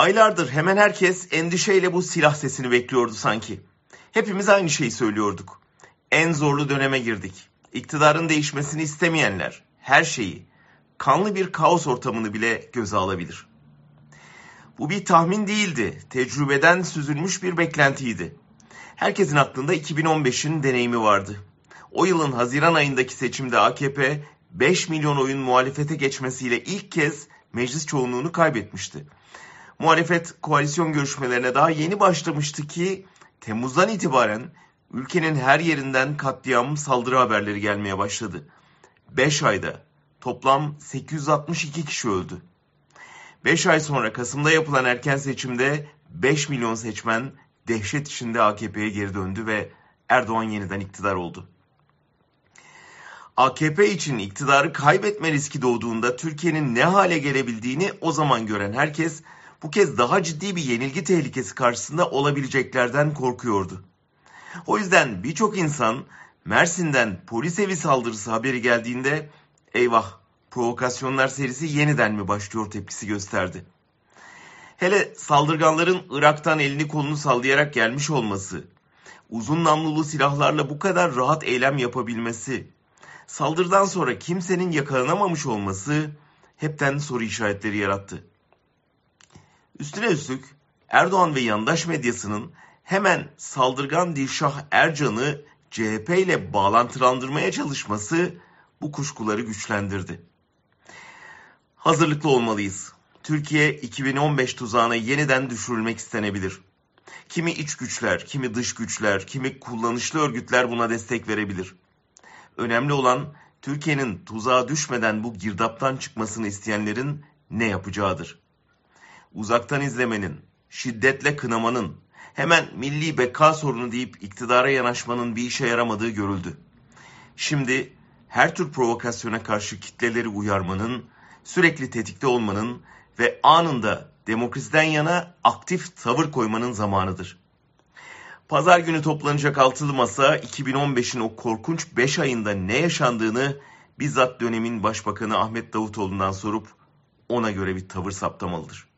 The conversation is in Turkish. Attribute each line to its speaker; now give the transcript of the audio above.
Speaker 1: Aylardır hemen herkes endişeyle bu silah sesini bekliyordu sanki. Hepimiz aynı şeyi söylüyorduk. En zorlu döneme girdik. İktidarın değişmesini istemeyenler her şeyi, kanlı bir kaos ortamını bile göze alabilir. Bu bir tahmin değildi, tecrübeden süzülmüş bir beklentiydi. Herkesin aklında 2015'in deneyimi vardı. O yılın Haziran ayındaki seçimde AKP 5 milyon oyun muhalefete geçmesiyle ilk kez meclis çoğunluğunu kaybetmişti. Muhalefet koalisyon görüşmelerine daha yeni başlamıştı ki Temmuz'dan itibaren ülkenin her yerinden katliam saldırı haberleri gelmeye başladı. 5 ayda toplam 862 kişi öldü. 5 ay sonra Kasım'da yapılan erken seçimde 5 milyon seçmen dehşet içinde AKP'ye geri döndü ve Erdoğan yeniden iktidar oldu. AKP için iktidarı kaybetme riski doğduğunda Türkiye'nin ne hale gelebildiğini o zaman gören herkes bu kez daha ciddi bir yenilgi tehlikesi karşısında olabileceklerden korkuyordu. O yüzden birçok insan Mersin'den polis evi saldırısı haberi geldiğinde eyvah provokasyonlar serisi yeniden mi başlıyor tepkisi gösterdi. Hele saldırganların Irak'tan elini kolunu sallayarak gelmiş olması, uzun namlulu silahlarla bu kadar rahat eylem yapabilmesi, saldırıdan sonra kimsenin yakalanamamış olması hepten soru işaretleri yarattı. Üstüne üstlük Erdoğan ve yandaş medyasının hemen saldırgan Dilşah Ercan'ı CHP ile bağlantılandırmaya çalışması bu kuşkuları güçlendirdi. Hazırlıklı olmalıyız. Türkiye 2015 tuzağına yeniden düşürülmek istenebilir. Kimi iç güçler, kimi dış güçler, kimi kullanışlı örgütler buna destek verebilir. Önemli olan Türkiye'nin tuzağa düşmeden bu girdaptan çıkmasını isteyenlerin ne yapacağıdır. Uzaktan izlemenin, şiddetle kınamanın, hemen milli beka sorunu deyip iktidara yanaşmanın bir işe yaramadığı görüldü. Şimdi her tür provokasyona karşı kitleleri uyarmanın, sürekli tetikte olmanın ve anında demokrasiden yana aktif tavır koymanın zamanıdır. Pazar günü toplanacak altılı masa 2015'in o korkunç 5 ayında ne yaşandığını bizzat dönemin başbakanı Ahmet Davutoğlu'ndan sorup ona göre bir tavır saptamalıdır.